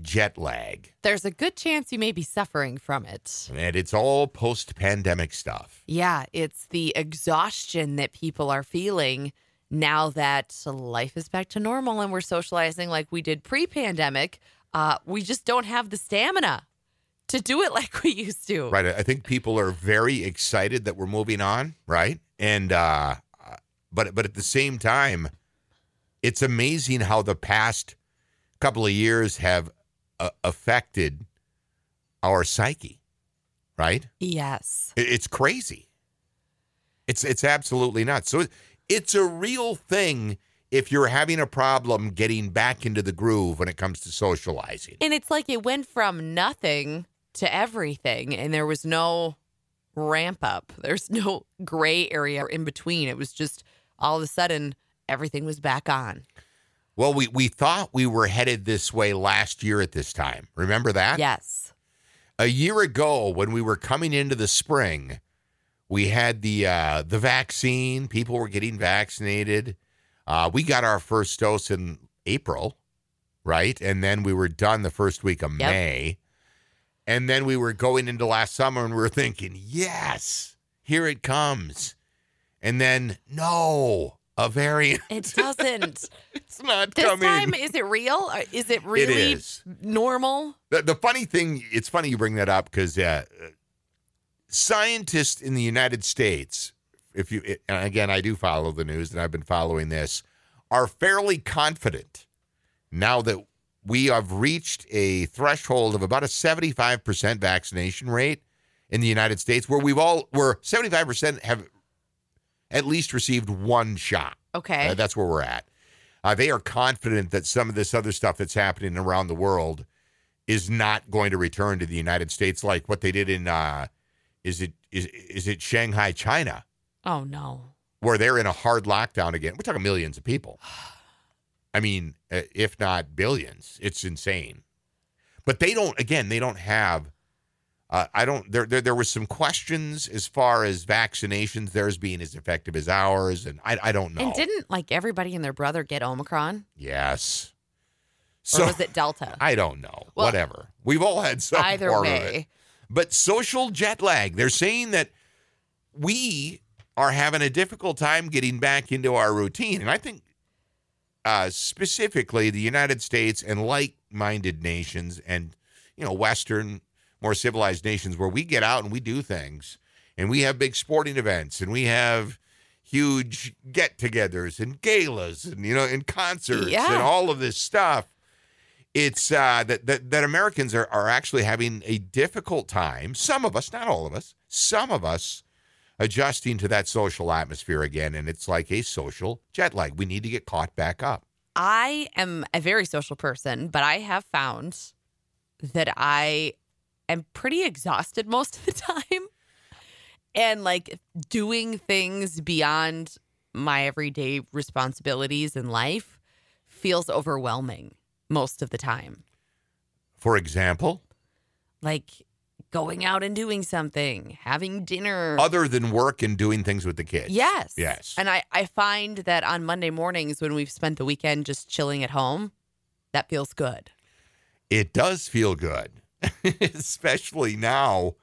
jet lag? There's a good chance you may be suffering from it. And it's all post pandemic stuff. Yeah, it's the exhaustion that people are feeling now that life is back to normal and we're socializing like we did pre pandemic. Uh, we just don't have the stamina to do it like we used to. Right. I think people are very excited that we're moving on, right? And uh but but at the same time, it's amazing how the past couple of years have uh, affected our psyche, right? Yes. It- It's crazy. It's it's absolutely nuts. So it's a real thing if you're having a problem getting back into the groove when it comes to socializing. And it's like it went from nothing to everything, and there was no ramp up. There's no gray area in between. It was just all of a sudden everything was back on. Well, we we thought we were headed this way last year at this time. Remember that? Yes. A year ago when we were coming into the spring, we had the uh the vaccine, people were getting vaccinated. Uh we got our first dose in April, right? And then we were done the first week of Yep. May. And then we were going into last summer and we were thinking, "Yes, here it comes." And then no, a variant. It doesn't. It's not this coming. time, is it real? Is it really is. normal? The, the funny thing, it's funny you bring that up because uh, scientists in the United States, if you, and again, I do follow the news and I've been following this, are fairly confident now that we have reached a threshold of about a 75% vaccination rate in the United States where we've all, where 75% have at least received one shot. Okay. Uh, that's where we're at. Uh, they are confident that some of this other stuff that's happening around the world is not going to return to the United States, like what they did in uh, is it is is it Shanghai, China, oh, no. where they're in a hard lockdown again. We're talking millions of people. I mean, uh, if not billions, it's insane. But they don't. Again, they don't have. Uh, I don't. There, there, there was some questions as far as vaccinations, theirs being as effective as ours, and I, I don't know. And didn't like everybody and their brother get Omicron? Yes. Or was it Delta? I don't know. Well, Whatever. We've all had some Either part of way. it. But social jet lag, they're saying that we are having a difficult time getting back into our routine. And I think uh, specifically the United States and like-minded nations and, you know, Western, more civilized nations where we get out and we do things and we have big sporting events and we have huge get-togethers and galas and, you know, and concerts Yeah. and all of this stuff it's uh, that, that that Americans are, are actually having a difficult time. Some of us, not all of us, some of us adjusting to that social atmosphere again, and it's like a social jet lag. We need to get caught back up. I am a very social person, but I have found that I am pretty exhausted most of the time. And like doing things beyond my everyday responsibilities in life feels overwhelming most of the time. For example, Like going out and doing something, having dinner. other than work and doing things with the kids. Yes. Yes. And I, I find that on Monday mornings when we've spent the weekend just chilling at home, that feels good. It does feel good, especially now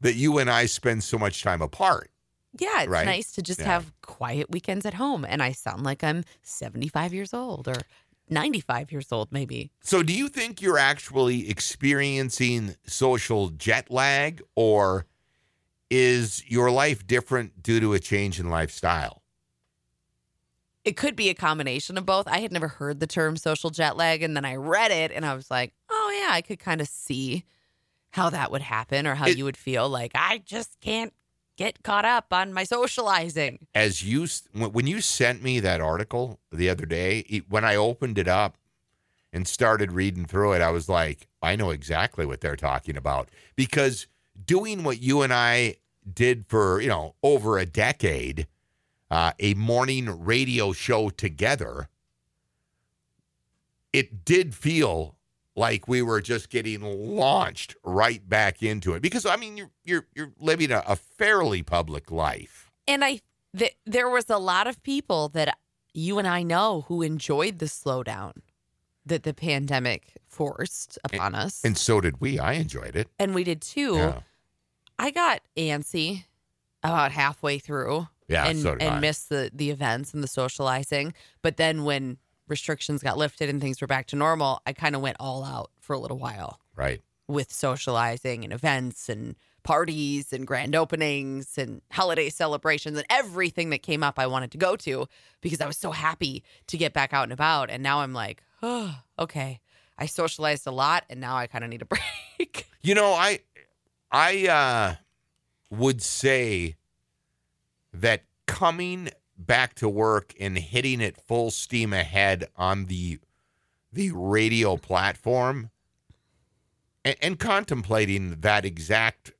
that you and I spend so much time apart. Yeah, it's Right? nice to just Yeah. have quiet weekends at home. And I sound like I'm 75 years old or 95 years old, maybe. So, do you think you're actually experiencing social jet lag, or is your life different due to a change in lifestyle? It could be a combination of both. I had never heard the term social jet lag. And then I read it and I was like, oh, yeah, I could kind of see how that would happen or how It- you would feel like I just can't get caught up on my socializing. As you when you sent me that article the other day, it- when I opened it up and started reading through it, I was like, I know exactly what they're talking about because doing what you and I did for, you know, over a decade, uh, a morning radio show together, it did feel like we were just getting launched right back into it because I mean you're you're you're living a, a fairly public life. And I th- there was a lot of people that you and I know who enjoyed the slowdown that the pandemic forced upon us. And so did we. I enjoyed it. And we did too. Yeah. I got antsy about halfway through Yeah, and, so and I. missed the, the events and the socializing. But then when restrictions got lifted and things were back to normal, I kind of went all out for a little while right. with socializing and events and parties and grand openings and holiday celebrations and everything that came up I wanted to go to because I was so happy to get back out and about. And now I'm like, oh, okay. I socialized a lot and now I kind of need a break. You know, I I uh would say that coming back to work and hitting it full steam ahead on the the radio platform and, and contemplating that exact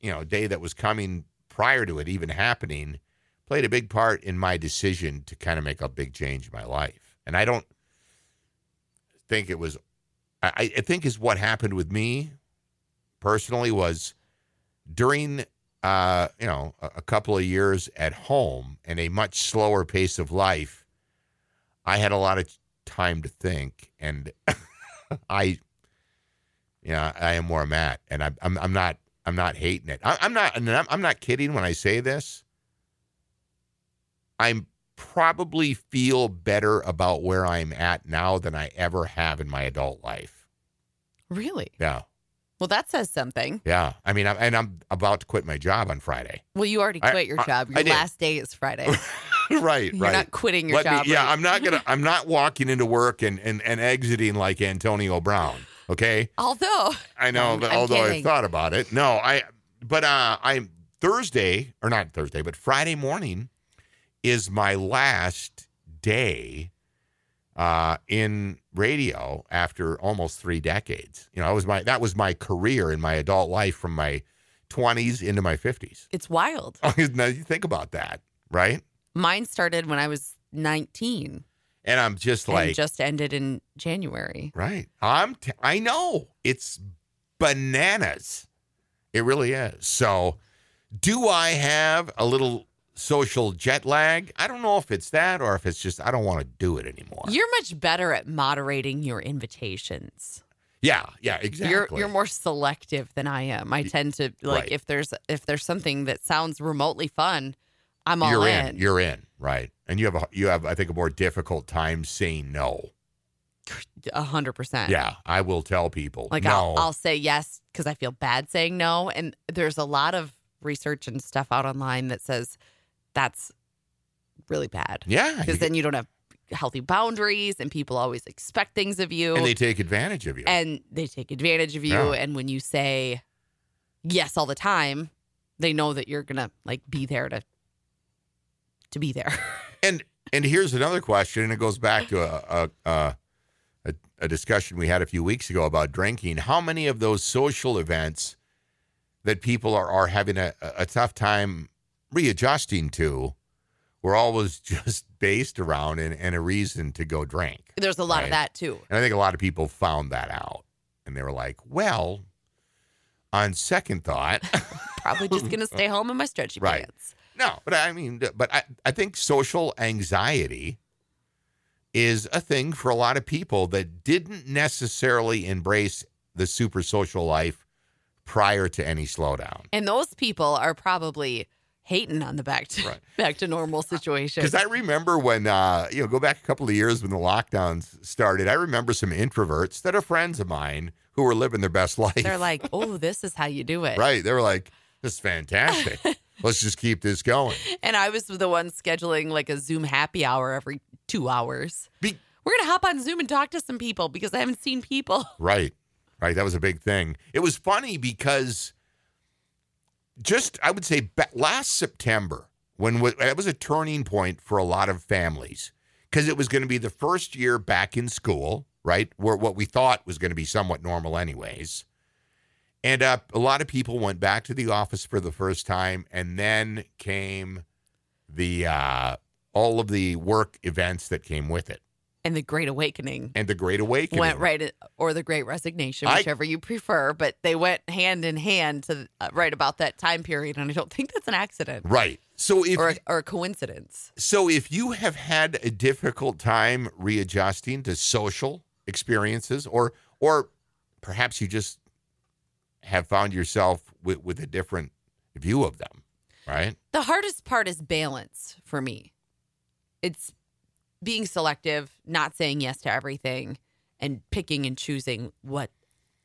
you know day that was coming prior to it even happening played a big part in my decision to kind of make a big change in my life. And i don't think it was i, I think is what happened with me personally was during uh, you know a, a couple of years at home and a much slower pace of life i had a lot of time to think and i you know i am where i'm at and i'm i'm, I'm not i'm not hating it. I, i'm not and I'm, I'm not kidding when i say this. I'm probably feel better about where i'm at now than i ever have in my adult life. Really? yeah Well, that says something. Yeah, I mean, I'm, and I'm about to quit my job on Friday. Well, you already I- quit your I- job. Your I last day is Friday. right, right. You're right. not quitting your Let me- job. yeah, right? I'm not gonna. I'm not walking into work and and, and exiting like Antonio Brown. Okay, Although I know, I'm- but I'm although I thought about it, no, I. But uh, I'm Thursday or not Thursday, but Friday morning is my last day uh, in radio after almost three decades. You know, that was my that was my career in my adult life from my 20s into my 50s. it's wild. now you think about that, right? Mine started when I was 19 And I'm just like, just ended in January. right? I'm. T- I know it's bananas. It really is. So, do I have a little social jet lag? I don't know if it's that or if it's just I don't want to do it anymore. You're much better at moderating your invitations. yeah, yeah, exactly. You're you're more selective than I am. I tend to like right. if there's if there's something that sounds remotely fun, I'm all You're in. You're in, right? And you have a you have I think a more difficult time saying no. A hundred percent. Yeah, I will tell people Like no. I'll I'll say yes because I feel bad saying no. And there's a lot of research and stuff out online that says that's really bad. yeah, Because then you don't have healthy boundaries and people always expect things of you. and they take advantage of you. and they take advantage of you. Yeah. And when you say yes all the time, they know that you're gonna like be there to to be there. And and here's another question, and it goes back to a a, a a discussion we had a few weeks ago about drinking. How many of those social events that people are are having a, a tough time readjusting to were always just based around and, and a reason to go drink. There's a lot Right. of that too. And I think a lot of people found that out, and they were like, "Well, on second thought." Probably just gonna stay home in my stretchy Right. pants. No, but I mean, but I, I think social anxiety is a thing for a lot of people that didn't necessarily embrace the super social life prior to any slowdown. And those people are probably hating on the back to Right. back to normal situation. Because I remember when, uh, you know, go back a couple of years when the lockdowns started, I remember some introverts that are friends of mine who were living their best life. They're like, oh, this is how you do it. right. They were like, this is fantastic. Let's just keep this going. And I was the one scheduling like a Zoom happy hour every two hours. Be- We're gonna hop on Zoom and talk to some people because I haven't seen people. Right. Right. That was a big thing. It was funny because just, I would say, last September, when it was a turning point for a lot of families, because it was going to be the first year back in school, right? Where what we thought was going to be somewhat normal, anyways. And uh, a lot of people went back to the office for the first time, and then came the uh, all of the work events that came with it, And the Great Awakening and the Great Awakening went right, or the Great Resignation, I- whichever you prefer. But they went hand in hand to uh, right about that time period, and I don't think that's an accident Right. So if or a, or a coincidence. so, if you have had a difficult time readjusting to social experiences, or or perhaps you just have found yourself with, with a different view of them, right? The hardest part is balance for me. It's being selective, not saying yes to everything, and picking and choosing what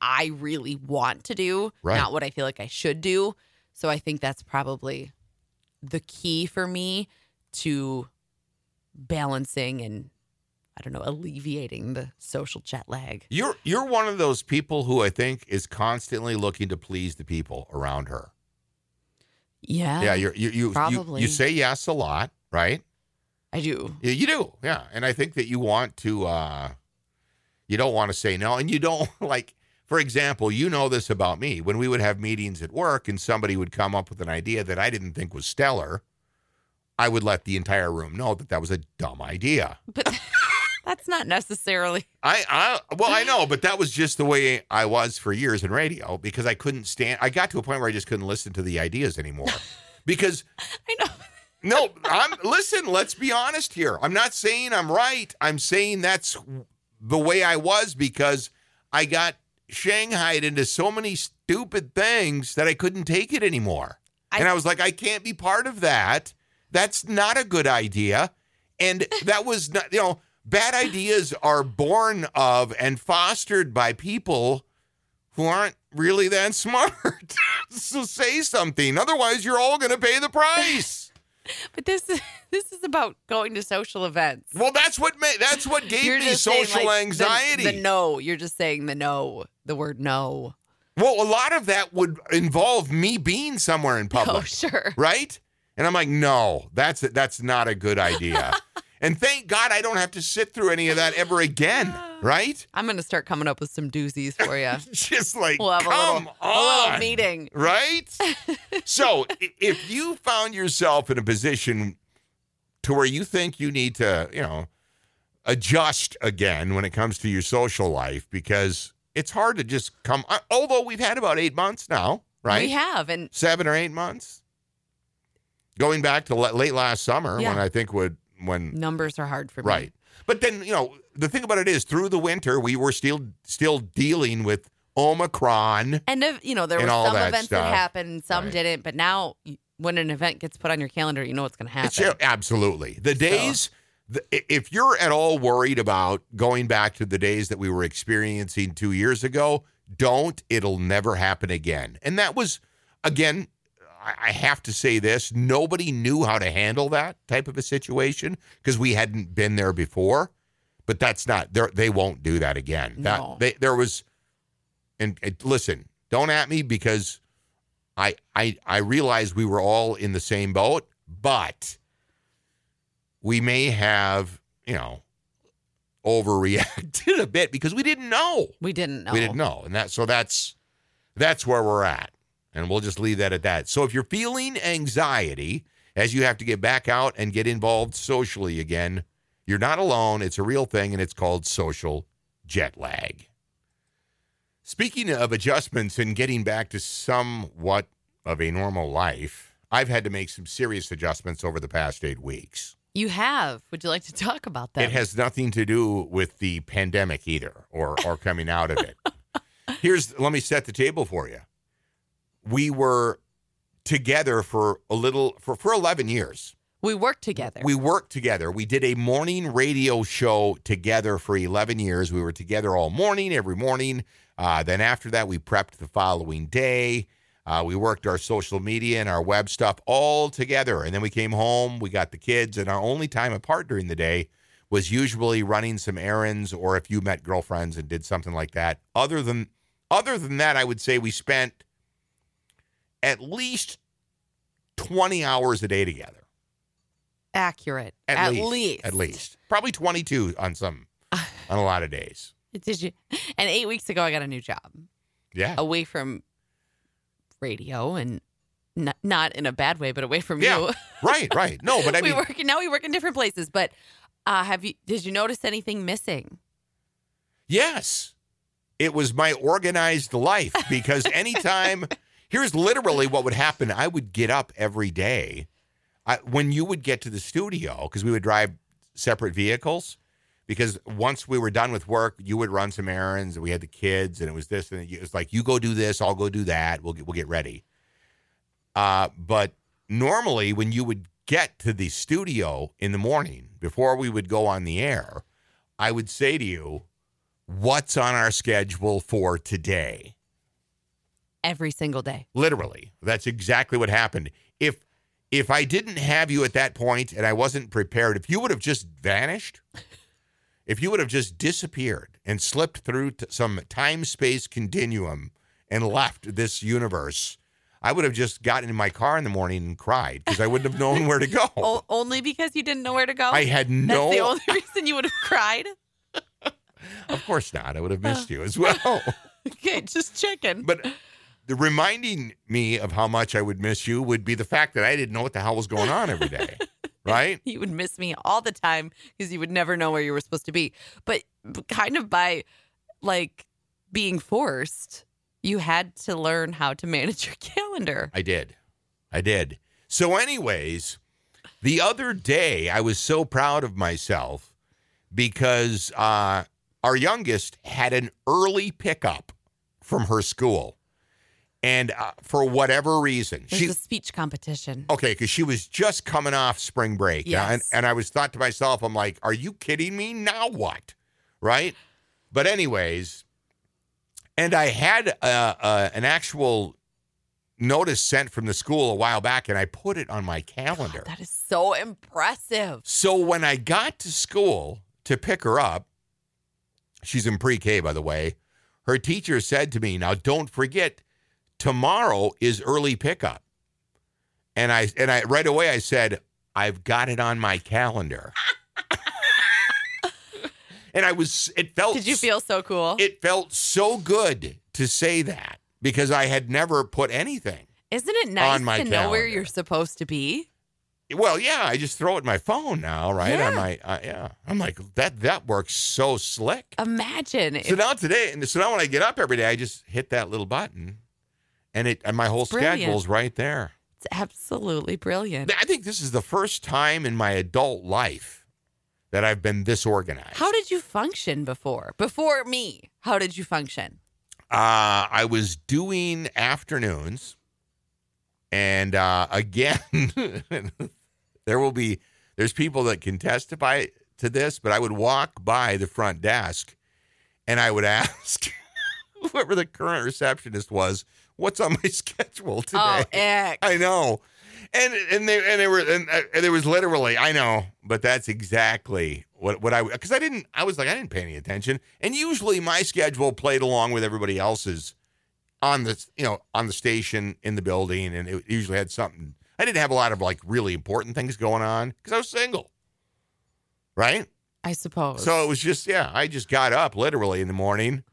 I really want to do, Right. not what I feel like I should do. So I think that's probably the key for me to balancing and I don't know, alleviating the social jet lag. You're you're one of those people who I think is constantly looking to please the people around her. Yeah. yeah, you're, you you you you say yes a lot, right? I do. Yeah, you do. Yeah, and I think that you want to. uh You don't want to say no, and you don't like. For example, you know this about me. When we would have meetings at work, and somebody would come up with an idea that I didn't think was stellar, I would let the entire room know that that was a dumb idea. But that's not necessarily I, I well, I know, but that was just the way I was for years in radio because I couldn't stand. I got to a point where I just couldn't listen to the ideas anymore because I know. No, I'm listen. Let's be honest here. I'm not saying I'm right. I'm saying that's the way I was because I got shanghaied into so many stupid things that I couldn't take it anymore, I- and I was like, I can't be part of that. That's not a good idea, and that was not. You know, bad ideas are born of and fostered by people who aren't really that smart. so say something. Otherwise, you're all going to pay the price. But this is this is about going to social events. Well, that's what ma- that's what gave You're me just saying, social like, the- anxiety. The, no, you're just saying the no, the word no. well, a lot of that would involve me being somewhere in oh, public, Oh, sure. right? And I'm like, no, that's that's not a good idea. and thank God I don't have to sit through any of that ever again, right? I'm going to start coming up with some doozies for you. Just like, We'll have a come little, on, a little meeting. right? so if you found yourself in a position to where you think you need to, you know, adjust again when it comes to your social life because it's hard to just come uh, although we've had about 8 months now, right? We have, and 7 or 8 months. Going back to late last summer Yeah. when I think would when numbers are hard for me. Right. But then, you know, the thing about it is through the winter we were still still dealing with Omicron. And if, you know, there were some that events stuff. that happened, some Right. didn't. But now, when an event gets put on your calendar, you know what's going to happen. It's, absolutely. The days, the, if you're at all worried about going back to the days that we were experiencing two years ago, don't. It'll never happen again. And that was, again, I have to say this nobody knew how to handle that type of a situation because we hadn't been there before. But that's not, they're- won't do that again. That, No. they, there was, and, and listen, don't at me because I I I realize we were all in the same boat, but we may have, you know, overreacted a bit because we didn't know. we didn't know. We didn't know. And that so that's that's where we're at. And we'll just leave that at that. So if you're feeling anxiety as you have to get back out and get involved socially again, you're not alone. It's a real thing and it's called social jet lag. Speaking of adjustments and getting back to somewhat of a normal life, I've had to make some serious adjustments over the past eight weeks. You have. Would you like to talk about that? It has nothing to do with the pandemic either or or coming out of it. Here's let me set the table for you. We were together for a little for for 11 years. we worked together. We worked together. We did a morning radio show together for 11 years. We were together all morning, every morning. Uh, then after that, we prepped the following day. Uh, we worked our social media and our web stuff all together. And then we came home, we got the kids, and our only time apart during the day was usually running some errands or if you met girlfriends and did something like that. Other than other than that, I would say we spent at least 20 hours a day together. Accurate. At, At, least, least. At least. Probably 22 on some on a lot of days. Did you? And eight weeks ago, I got a new job Yeah. away from radio and n- not in a bad way, but away from Yeah. you. right, right. No, but I we mean, work now. We work in different places. But uh, have you? Did you notice anything missing? yes, it was my organized life because anytime, here's literally what would happen. I would get up every day. I, when you would get to the studio, because we would drive separate vehicles, because once we were done with work, you would run some errands, and we had the kids, and it was this, and it was like, you go do this, I'll go do that. We'll get, we'll get ready. Uh, but normally, when you would get to the studio in the morning before we would go on the air, I would say to you, "What's on our schedule for today?" Every single day. Literally, that's exactly what happened. If if I didn't have you at that point and I wasn't prepared, if you would have just vanished, if you would have just disappeared and slipped through t- some time space continuum and left this universe, I would have just gotten in my car in the morning and cried because I wouldn't have known where to go. O- only because you didn't know where to go. I had That's no. the only reason you would have cried. Of course not. I would have uh. missed you as well. Okay, just checking. But the reminding me of how much I would miss you would be the fact that I didn't know what the hell was going on every day. right? you would miss me all the time because you would never know where you were supposed to be. But, kind of by like being forced, you had to learn how to manage your calendar. I did. I did. So, anyways, the other day I was so proud of myself because uh, our youngest had an early pickup from her school. And uh, for whatever reason, There's she a speech competition. Okay, because she was just coming off spring break. Yes. And, and I was thought to myself, I'm like, are you kidding me? Now what? Right? But, anyways, and I had uh, uh, an actual notice sent from the school a while back, and I put it on my calendar. That is so impressive. So when I got to school to pick her up, she's in pre K, by the way, her teacher said to me, Now don't forget, tomorrow is early pickup. And I and I right away I said, I've got it on my calendar. and I was it felt Did you feel so cool? it felt so good to say that because I had never put anything. Isn't it nice to know where you're supposed to be? Well, yeah, I just throw it in my phone now, right? Yeah. On my, uh, yeah. I'm like that. That works so slick. Imagine So if now today, and so now when I get up every day, I just hit that little button, and it and my whole Brilliant. schedule's right there. it's absolutely brilliant. I think this is the first time in my adult life that I've been this organized. How did you function before? Before me, how did you function? Uh, I was doing afternoons, and uh, again, there will be there's people that can testify to this, but I would walk by the front desk, and I would ask whoever the current receptionist was, "What's on my schedule today?" Oh, ick. I know, and and they and they were and, uh, and there was literally I know, but that's exactly what what I because I didn't I was like I didn't pay any attention, and usually my schedule played along with everybody else's on the you know on the station in the building, and it usually had something. I didn't have a lot of like really important things going on because I was single, right? I suppose. So it was just, yeah, I just got up literally in the morning,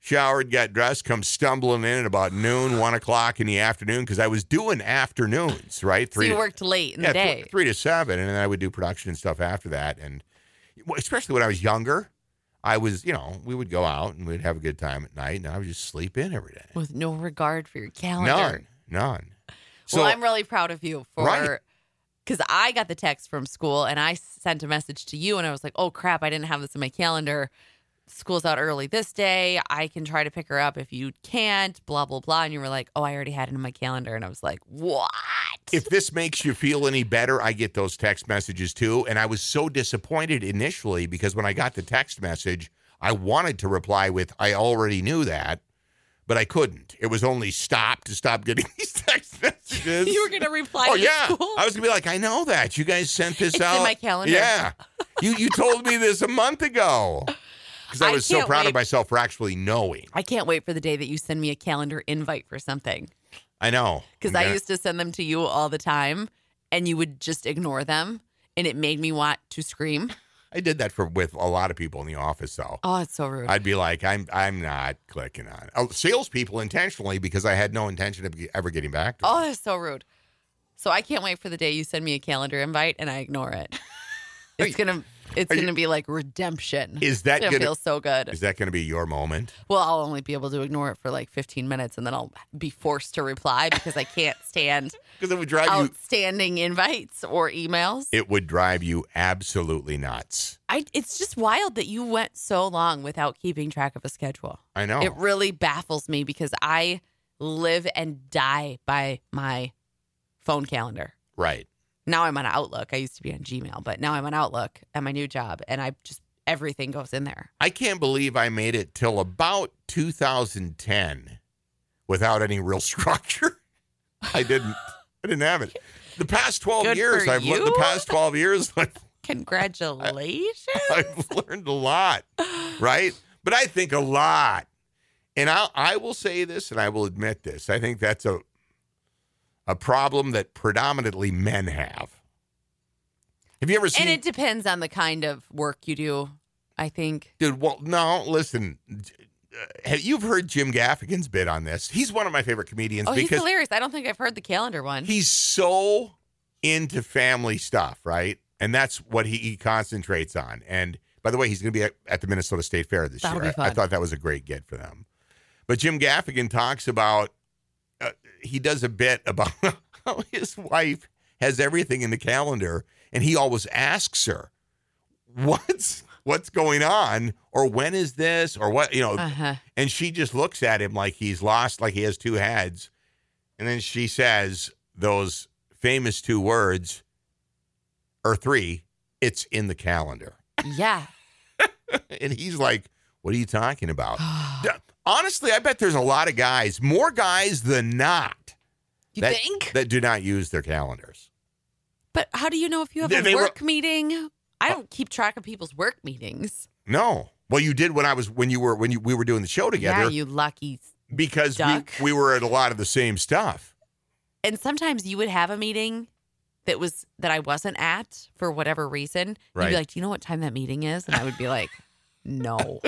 showered, got dressed, come stumbling in at about noon, one o'clock in the afternoon because I was doing afternoons, right? So you to- worked late in yeah, the th- day. three to seven, and then I would do production and stuff after that. And especially when I was younger, I was, you know, we would go out and we'd have a good time at night, and I would just sleep in every day. with no regard for your calendar. None, none. So well, I'm really proud of you for Right. because I got the text from school and I sent a message to you and I was like, "Oh crap, I didn't have this in my calendar. School's out early this day. I can try to pick her up if you can't." Blah blah blah. And you were like, "Oh, I already had it in my calendar." And I was like, "What?" if this makes you feel any better, I get those text messages too. And I was so disappointed initially because when I got the text message, I wanted to reply with, I already knew that, but I couldn't. It was only stop to stop getting these text messages. you were gonna reply Oh to yeah, school? I was gonna be like, I know that you guys sent this It's in out. my calendar. Yeah, you you told me this a month ago because I I was so proud wait. of myself for actually knowing. I can't wait for the day that you send me a calendar invite for something I know because I used to send them to you all the time and you would just ignore them and it made me want to scream. I did that for with a lot of people in the office, though. Oh, it's so rude. I'd be like, I'm I'm not clicking on oh, salespeople intentionally because I had no intention of ever getting back oh, that's so rude. So I can't wait for the day you send me a calendar invite and I ignore it. It's gonna it's are gonna be like redemption. Is that It's gonna gonna feel so good. is that going to be your moment? Well, I'll only be able to ignore it for like 15 minutes and then I'll be forced to reply because I can't stand Because it would drive you. outstanding invites or emails. It would drive you absolutely nuts. I it's just wild that you went so long without keeping track of a schedule. I know. It really baffles me because I live and die by my phone calendar. right. Now I'm on Outlook. I used to be on Gmail, but now I'm on Outlook at my new job and I just everything goes in there. I can't believe I made it till about 2010 without any real structure. I didn't. I didn't have it. The past 12 Good years, I've learned. The past 12 years, Congratulations. I've learned a lot, right? But I think a lot, and I I will say this, and I will admit this. I think that's a a problem that predominantly men have. Have you ever seen? and it depends on the kind of work you do, I think. Dude, well, no, listen. Uh, You've heard Jim Gaffigan's bit on this. He's one of my favorite comedians Oh, he's hilarious. I don't think I've heard the calendar one. he's so into family stuff, right? And that's what he, he concentrates on. And by the way, he's going to be at, at the Minnesota State Fair this That'll year. be I, I thought that was a great get for them. But Jim Gaffigan talks about, he does a bit about how his wife has everything in the calendar, and he always asks her, "What's what's going on?" or "When is this?" or what you know. uh-huh. And she just looks at him like he's lost, like he has two heads. And then she says those famous two words, or three, it's in the calendar. Yeah. And he's like, What are you talking about? Honestly, I bet there's a lot of guys, more guys than not, You that, think? that do not use their calendars. But how do you know if you have They- a they were- work meeting? I uh, don't keep track of people's work meetings. No. Well, you did when I was when you were when you we were doing the show together Yeah, you lucky. because we, duck. we were at a lot of the same stuff. And sometimes you would have a meeting that was that I wasn't at for whatever reason. Right. You'd be like, "Do you know what time that meeting is?" And I would be like, "No."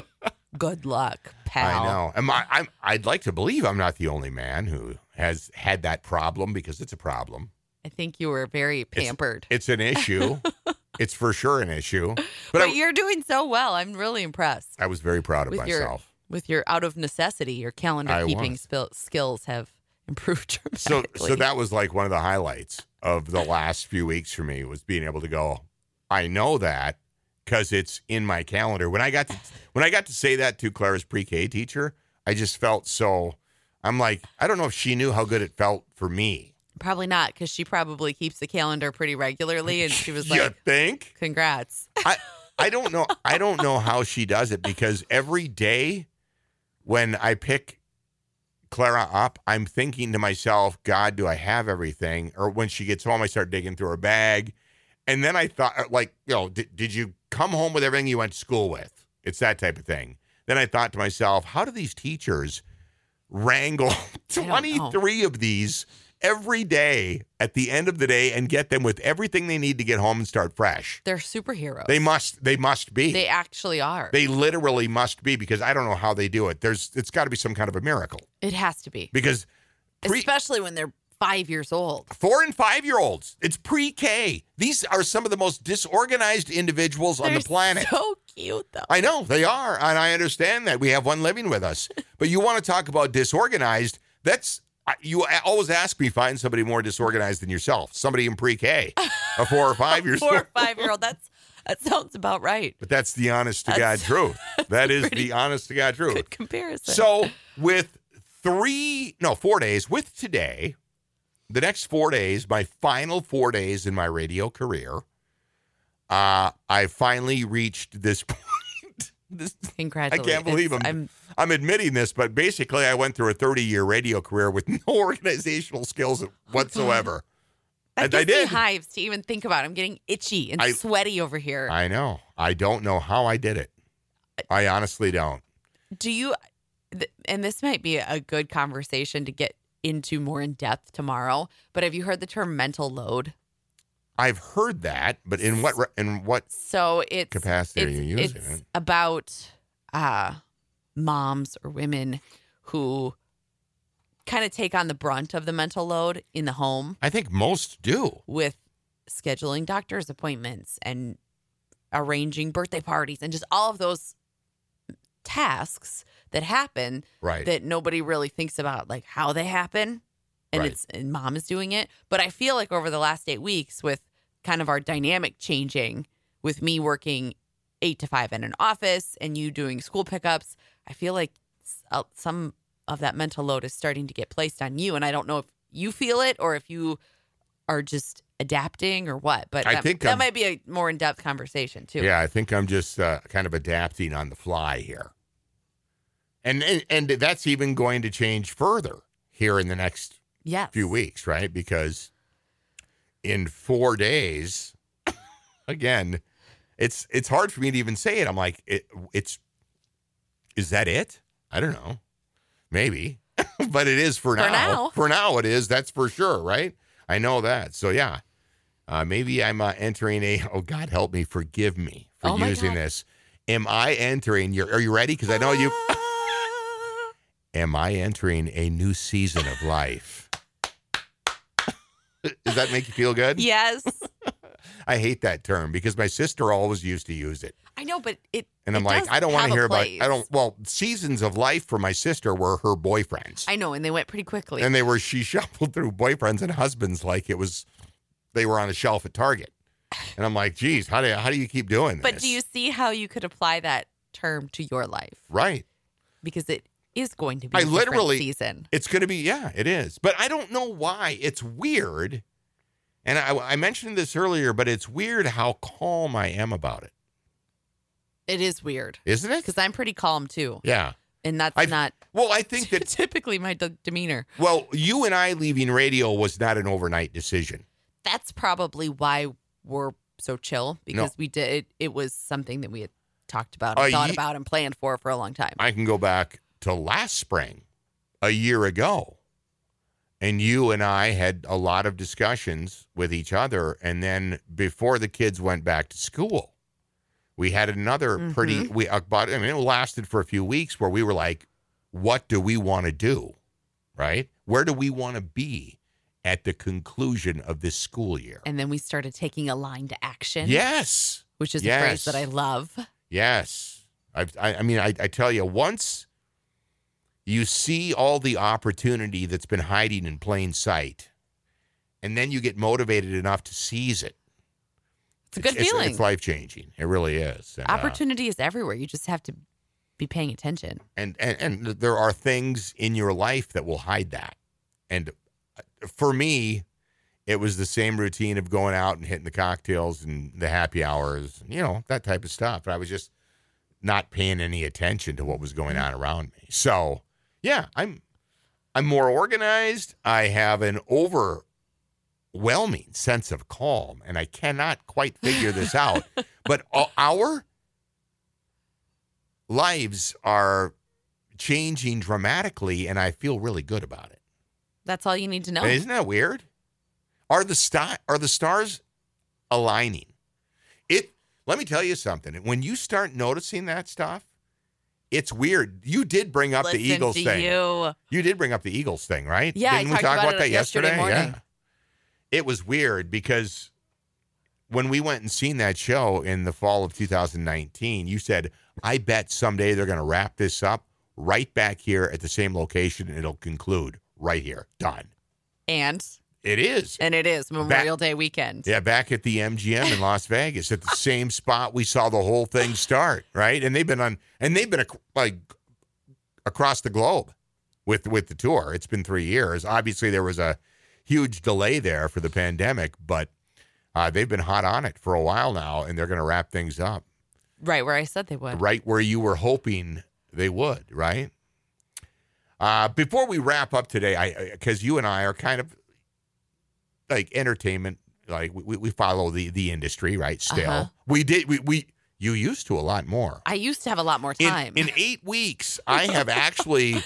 Good luck, pal. I know. Am I, I'm, I'd like to believe I'm not the only man who has had that problem because it's a problem. I think you were very pampered. It's an issue. it's for sure an issue. But, but I, you're doing so well. I'm really impressed. I was very proud of with your myself. with your out of necessity, your calendar I keeping spil- skills have improved dramatically. So, so that was like one of the highlights of the last few weeks for me was being able to go. I know that because it's in my calendar. When I got to when I got to say that to Clara's pre-K teacher, I just felt so. I'm like, I don't know if she knew how good it felt for me. probably not because she probably keeps the calendar pretty regularly, and she was like, you think? "Congrats." I I don't know. I don't know how she does it because every day when I pick Clara up, I'm thinking to myself, God, do I have everything? Or when she gets home, I start digging through her bag. And then I thought, uh, like, you know, did, did you come home with everything you went to school with? It's that type of thing. Then I thought to myself, how do these teachers wrangle 23 of these every day at the end of the day and get them with everything they need to get home and start fresh? They're superheroes. They must. They must be. They actually are. They literally must be because I don't know how they do it. There's. It's got to be some kind of a miracle it has to be, because pre, especially when they're five years old. four and five year olds. It's pre-K. These are some of the most disorganized individuals on They're the planet. So cute though. I know they are, and I understand that we have one living with us. but you want to talk about disorganized? That's you always ask me find somebody more disorganized than yourself. Somebody in pre-K, a four or five years Four or five year old. That's that sounds about right. But that's the honest to God truth. That is the honest to God truth. Good comparison. So with three, no, four days, with today, the next four days, my final four days in my radio career, uh, I finally reached this point. this, congratulations. believe 'em. I'm I'm I'm admitting this, but basically, I went through a 30 year radio career with no organizational skills whatsoever. that And I gives me did. hives to even think about. I'm getting itchy and I- sweaty over here. I know. I don't know how I did it. I honestly don't. Do you? th- And this might be a good conversation to get into more in depth tomorrow. But have you heard the term mental load? I've heard that, but in what in what So it's capacity are it's, you using it's it? about uh, moms or women who kind of take on the brunt of the mental load in the home I think most do. with scheduling doctor's appointments and arranging birthday parties and just all of those tasks that happen Right. that nobody really thinks about like how they happen and Right. it's and mom is doing it but i feel like over the last eight weeks with kind of our dynamic changing with me working eight to five in an office and you doing school pickups i feel like uh, some of that mental load is starting to get placed on you and i don't know if you feel it or if you are just adapting or what but I that, think that I'm- might be a more in-depth conversation too Yeah, I think I'm just uh, kind of adapting on the fly here. And, and and that's even going to change further here in the next yes few weeks, right? Because in 4 days again, it's it's hard for me to even say it. I'm like it, it's is that it? I don't know. Maybe. but it is for, For now. For now it is. That's for sure, right? I know that. So yeah. Uh, maybe I'm uh, entering a. Oh God, help me, forgive me for Oh, using God. this. Am I entering? Your, are you ready? Because I know you. Am I entering a new season of life? Does that make you feel good? yes I hate that term because my sister always used to use it, i know but it and I'm like, I don't want to hear about. I don't. Well, seasons of life for my sister were her boyfriends, I know, and they went pretty quickly. and they were she shuffled through boyfriends and husbands like it was they were on a shelf at Target, and I'm like, geez, how do you, how do you keep doing this? but do you see how you could apply that term to your life? right? Because it is going to be I literally- season. It's going to be, yeah, it is. But I don't know why. It's weird. And I, I mentioned this earlier, but it's weird how calm I am about it, It is weird isn't it? because I'm pretty calm too, Yeah. and that's I've- not Well, I think that, typically my de- demeanor. well, you and I leaving radio was not an overnight decision. That's probably why we're so chill because we did. It, it was something that we had talked about, and Uh, thought ye- about, and planned for for a long time. I can go back to last spring, a year ago. And you and I had a lot of discussions with each other. And then before the kids went back to school, we had another pretty, mm-hmm. we, uh, about, I mean, it lasted for a few weeks where we were like, what do we want to do? Right? Where do we want to be at the conclusion of this school year? and then we started taking a line to action. Yes. which is a phrase that I love. Yes. I've, I, I mean, I, I tell you, once you see all the opportunity that's been hiding in plain sight, and then you get motivated enough to seize it. It's a good it's, feeling. It's, life changing. It really is. And, uh, Opportunity is everywhere. You just have to be paying attention. and, and and there are things in your life that will hide that. And uh, for me, it was the same routine of going out and hitting the cocktails and the happy hours, you know, that type of stuff. But I was just not paying any attention to what was going on around me. So, yeah, I'm I'm more organized. I have an overwhelming sense of calm, and I cannot quite figure this out. but our lives are changing dramatically, and I feel really good about it. That's all you need to know. Isn't that weird? Are the star are the stars aligning? It let me tell you something. When you start noticing that stuff, it's weird. You did bring up Listen the Eagles thing. You. You did bring up the Eagles thing, right? Yeah, Didn't we talk about about, that yesterday yesterday? morning. Yeah. It was weird because when we went and seen that show in the fall of 2019, you said, I bet someday they're going to wrap this up right back here at the same location and it'll conclude right here. Done. And It is. and it is Memorial Day weekend. Yeah, back at the MGM in Las Vegas, at the same spot we saw the whole thing start, right? And they've been on, and they've been ac- like across the globe with with the tour. It's been three years. Obviously, there was a huge delay there for the pandemic, but uh, they've been hot on it for a while now, and they're going to wrap things up Right where I said they would. right where you were hoping they would, right? Uh, before we wrap up today, I because you and I are kind of like entertainment, like we, we follow the the industry, right? Still, Uh-huh. we did we we you used to a lot more. I used to have a lot more time. in eight weeks, I have actually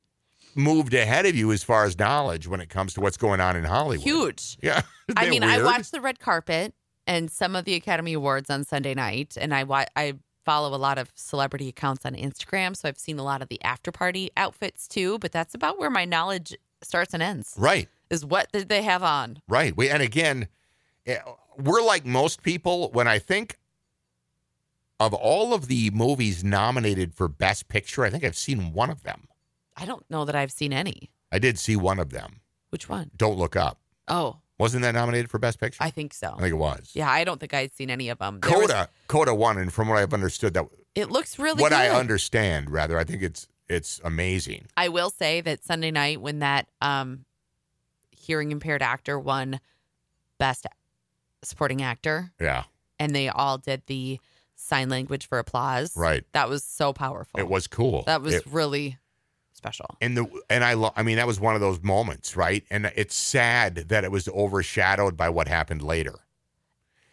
moved ahead of you as far as knowledge when it comes to what's going on in Hollywood. Huge. Yeah. I mean, that I weird? watched the red carpet and some of the Academy Awards on Sunday night, and I wa- I follow a lot of celebrity accounts on Instagram, so I've seen a lot of the after party outfits too. But that's about where my knowledge starts and ends. Right. Is what did they have on? Right. We and again, eh, we're like most people when I think of all of the movies nominated for Best Picture, I think I've seen one of them. I don't know that I've seen any. I did see one of them. Which one? Don't look up. Oh, Wasn't that nominated for Best Picture? I think so. I think it was. Yeah, I don't think I'd seen any of them. There was- Coda, Coda won, and from what I've understood, that it looks really what good. I understand, rather, I think it's it's amazing. I will say that Sunday night when that um, hearing impaired actor won best supporting actor Yeah, and they all did the sign language for applause. right. That was so powerful. It was cool. That was It- really special. and the and I lo- I mean that was one of those moments, right? And it's sad that it was overshadowed by what happened later.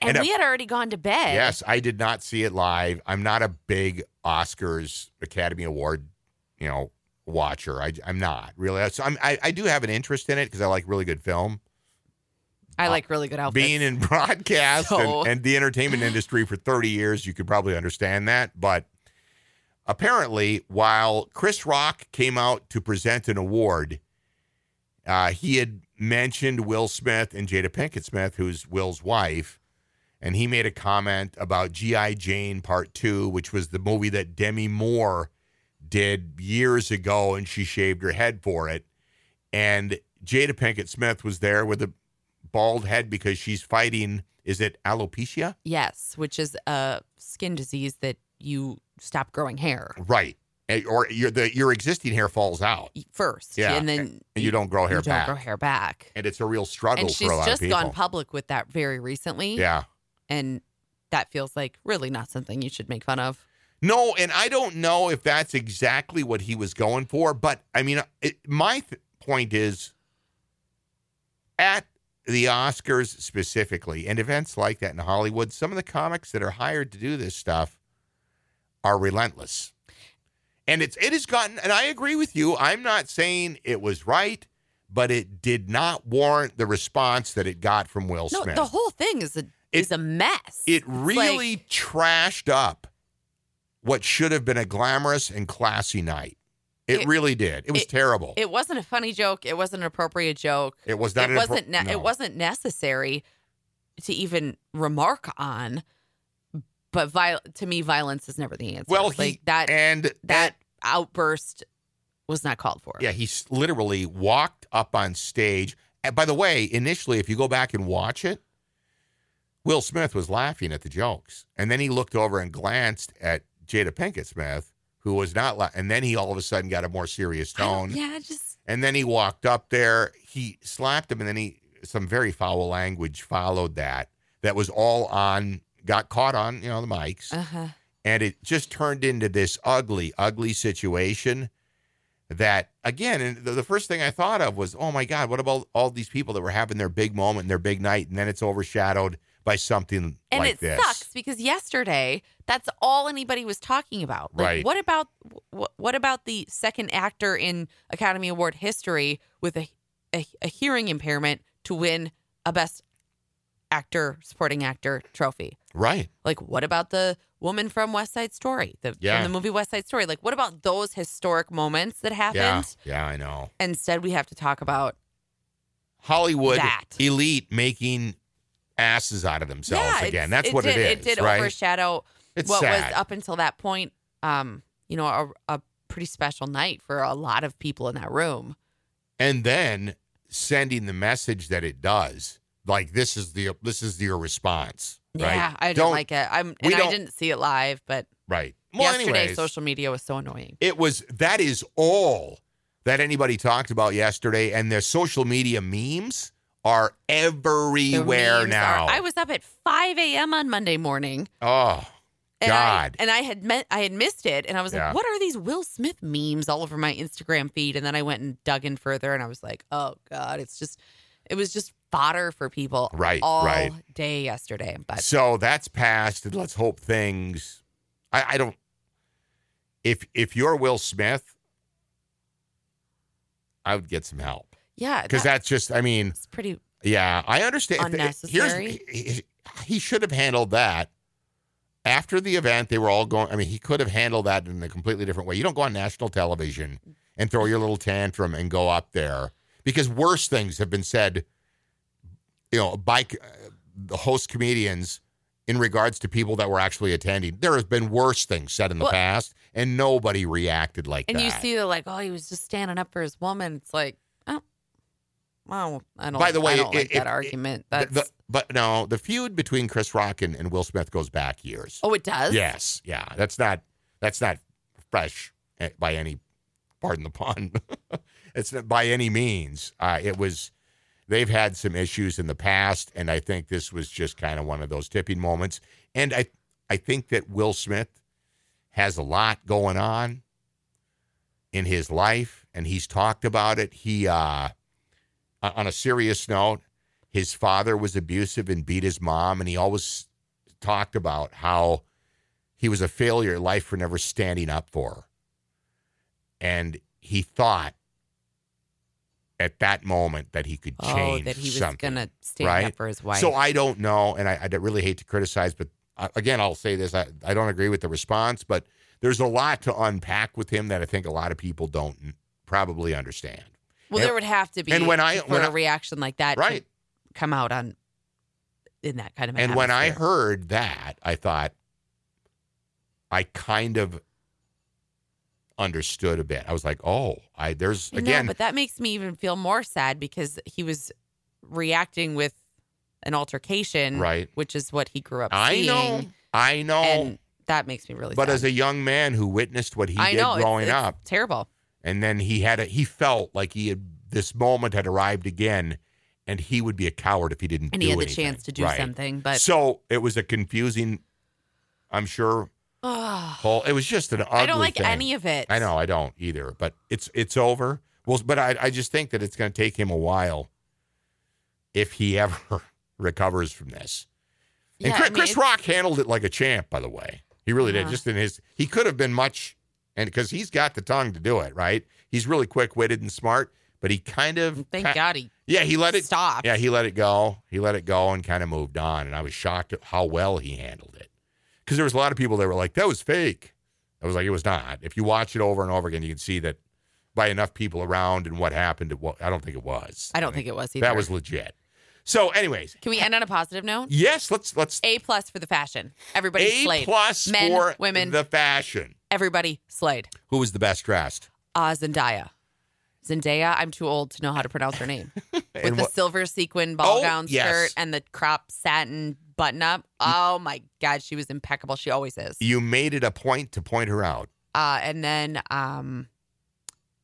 And, And, we had already gone to bed. Yes, I did not see it live. I'm not a big Oscars Academy Award, you know, watcher. I, I'm not really. So I'm, I I do have an interest in it because I like really good film. I like really good outfits. Being in broadcast So- and, and the entertainment industry for 30 years, you could probably understand that. But apparently, while Chris Rock came out to present an award, uh, he had mentioned Will Smith and Jada Pinkett Smith, who's Will's wife, and he made a comment about G.I. Jane Part 2, which was the movie that Demi Moore did years ago, and she shaved her head for it. And Jada Pinkett Smith was there with a bald head because she's fighting, is it alopecia? yes, which is a skin disease that you stop growing hair Right. Or your the your existing hair falls out first. Yeah, And then and you don't grow hair you don't back. grow hair back. And it's a real struggle And for she's just gone public with that very recently. yeah. And that feels like really not something you should make fun of. No, and I don't know if that's exactly what he was going for, but I mean, uh, it, my th- point is at the Oscars specifically and events like that in Hollywood, some of the comics that are hired to do this stuff are relentless. And it's it has gotten and I agree with you. I'm not saying it was right, but it did not warrant the response that it got from Will No, Smith. the whole thing is a It- is a mess. it really like- trashed up what should have been a glamorous and classy night. It, It- really did. It was it- terrible. it wasn't a funny joke. It wasn't an appropriate joke. It was not. It wasn't. Ne- no. It wasn't necessary to even remark on. But viol- to me, violence is never the answer. Well, he like that and that outburst was not called for. yeah, he literally walked up on stage. And by the way, initially, if you go back and watch it, Will Smith was laughing at the jokes, and then he looked over and glanced at Jada Pinkett Smith, who was not. La- and then he all of a sudden got a more serious tone. Yeah, just And then he walked up there, he slapped him, and then he some very foul language followed that. That was all on, got caught on, you know, the mics, uh huh. and it just turned into this ugly, ugly situation. That again, and the, the first thing I thought of was, oh my God, what about all these people that were having their big moment and their big night, and then it's overshadowed by something And like it this. sucks because yesterday that's all anybody was talking about. Like, Right. What about what, what about the second actor in Academy Award history with a, a a hearing impairment to win a Best Actor Supporting Actor trophy? Right? Like, what about the woman from West Side Story, the Yeah. from the movie West Side Story? Like, what about those historic moments that happened? yeah, Yeah, I know. Instead, we have to talk about Hollywood That. elite making asses out of themselves yeah, again. That's it what did, it is. It did right? overshadow It's what sad. was up until that point, um, you know, a, a pretty special night for a lot of people in that room. and then sending the message that it does like this is the this is your response right Yeah, I didn't Don't- like it. I'm and I don't- didn't see it live, but right well yesterday anyways social media was so annoying. it was that is all that anybody talked about yesterday and their social media memes are everywhere memes now are- I was up at 5 a.m. on Monday morning. oh And God. I, and I had met, I had missed it, and I was Yeah. like, "What are these Will Smith memes all over my Instagram feed?" And then I went and dug in further, and I was like, "Oh God, it's just, it was just fodder for people Right, all right. day yesterday." But so that's passed and let's hope things I, I don't if if you're will smith I would get some help Yeah, because that's just. I mean, it's pretty. yeah, I understand. Unnecessary. Here's, he, he should have handled that after the event. They were all going. I mean, he could have handled that in a completely different way. You don't go on national television and throw your little tantrum and go up there because worse things have been said. You know, by uh, the host comedians in regards to people that were actually attending. There has been worse things said in the Well- past, and nobody reacted like And that. And you see, they're like, oh, he was just standing up for his woman. It's like, well, I don't. By the way, I don't it- like it- that argument. That's the- but no, the feud between Chris Rock and, and Will Smith goes back years. oh, it does. Yes, yeah, that's not that's not fresh eh, by any, pardon the pun. it's not by any means. Uh, it was. They've had some issues in the past, and I think this was just kind of one of those tipping moments. And I, I think that Will Smith has a lot going on in his life, and he's talked about it. He, uh, on a serious note, his father was abusive and beat his mom, and he always talked about how he was a failure in life for never standing up for her. And he thought at that moment that he could change. Oh, that he was gonna stand right? up for his wife. So I don't know, and I, I really hate to criticize, but uh, again, I'll say this: I, I don't agree with the response, but there's a lot to unpack with him that I think a lot of people don't probably understand. Well, and- there would have to be. and when I- for when a I- reaction like that, Right. come out on in that kind of. And when I heard that, I thought I kind of understood a bit. I was like, "Oh, I there's again, but that makes me even feel more sad because he was reacting with an altercation, Right. Which is what he grew up I seeing. know, I know." and that makes me really. Sad. But sad. as a young man who witnessed what he I did know it's- growing it's up, terrible. And then he had a he felt like he had this moment had arrived again, and he would be a coward if he didn't. And he had the chance to do Right. something, but so it was a confusing. I'm sure. Ugh, Whole, it was just an ugly. I don't like thing. any of it. I know I don't either, but it's it's over. Well, but I I just think that it's going to take him a while if he ever recovers from this. And Yeah, Chris, I mean, Chris Rock handled it like a champ, by the way. He really did. Uh-huh. Just in his, he could have been much, and because he's got the tongue to do it, right? He's really quick witted and smart, but he kind of, Thank God he yeah, he let it stopped. Yeah, he let it go. He let it go and kind of moved on. And I was shocked at how well he handled it. Because there was a lot of people that were like, that was fake. I was like, it was not. If you watch it over and over again, you can see that by enough people around and what happened, it wa- I don't think it was. I don't think it was either. that was legit. So, anyways, Can we end on a positive note? yes, let's let's A plus for the fashion. Everybody A slayed. plus Men, for women. the fashion. Everybody slayed. Who was the best dressed? Uh, Zendaya. Zendaya, I'm too old to know how to pronounce her name. With the what- silver sequin ball Oh, gown yes. skirt and the crop satin button up. Oh my God, she was impeccable. She always is. you made it a point to point her out. Uh, and then um,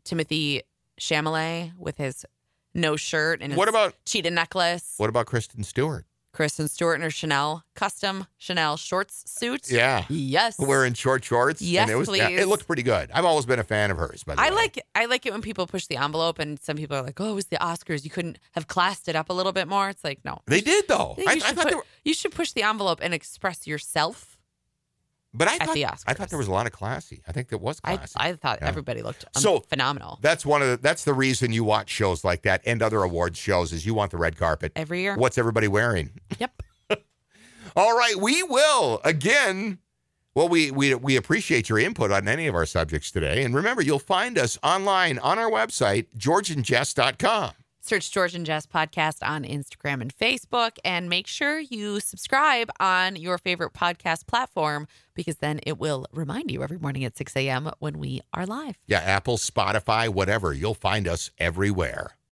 Timothée Chalamet with his no shirt and his What about cheetah necklace. what about Kristen Stewart? Kristen Stewart in her Chanel custom Chanel shorts suit. Yeah. Yes. Wearing short shorts. Yes, and it was, yeah, please. it looked pretty good. I've always been a fan of hers, by the I way. like I like it when people push the envelope and some people are like, "Oh, it was the Oscars. You couldn't have classed it up a little bit more." It's like, no. They did though. I I, you, I should thought put- they were, you should push the envelope and express yourself. But I at thought the I thought there was a lot of classy. I think that was I classy. I thought Yeah. everybody looked um, So- phenomenal that's one of the that's the reason you watch shows like that and other awards shows is you want the red carpet. every year. What's everybody wearing? Yep. All right, we will again. Well, we, we we appreciate your input on any of our subjects today. And remember, you'll find us online on our website, georgeandjess.com. Search George and Jess podcast on Instagram and Facebook, and make sure you subscribe on your favorite podcast platform because then it will remind you every morning at 6 a.m. when we are live. Yeah, Apple, Spotify, whatever. You'll find us everywhere.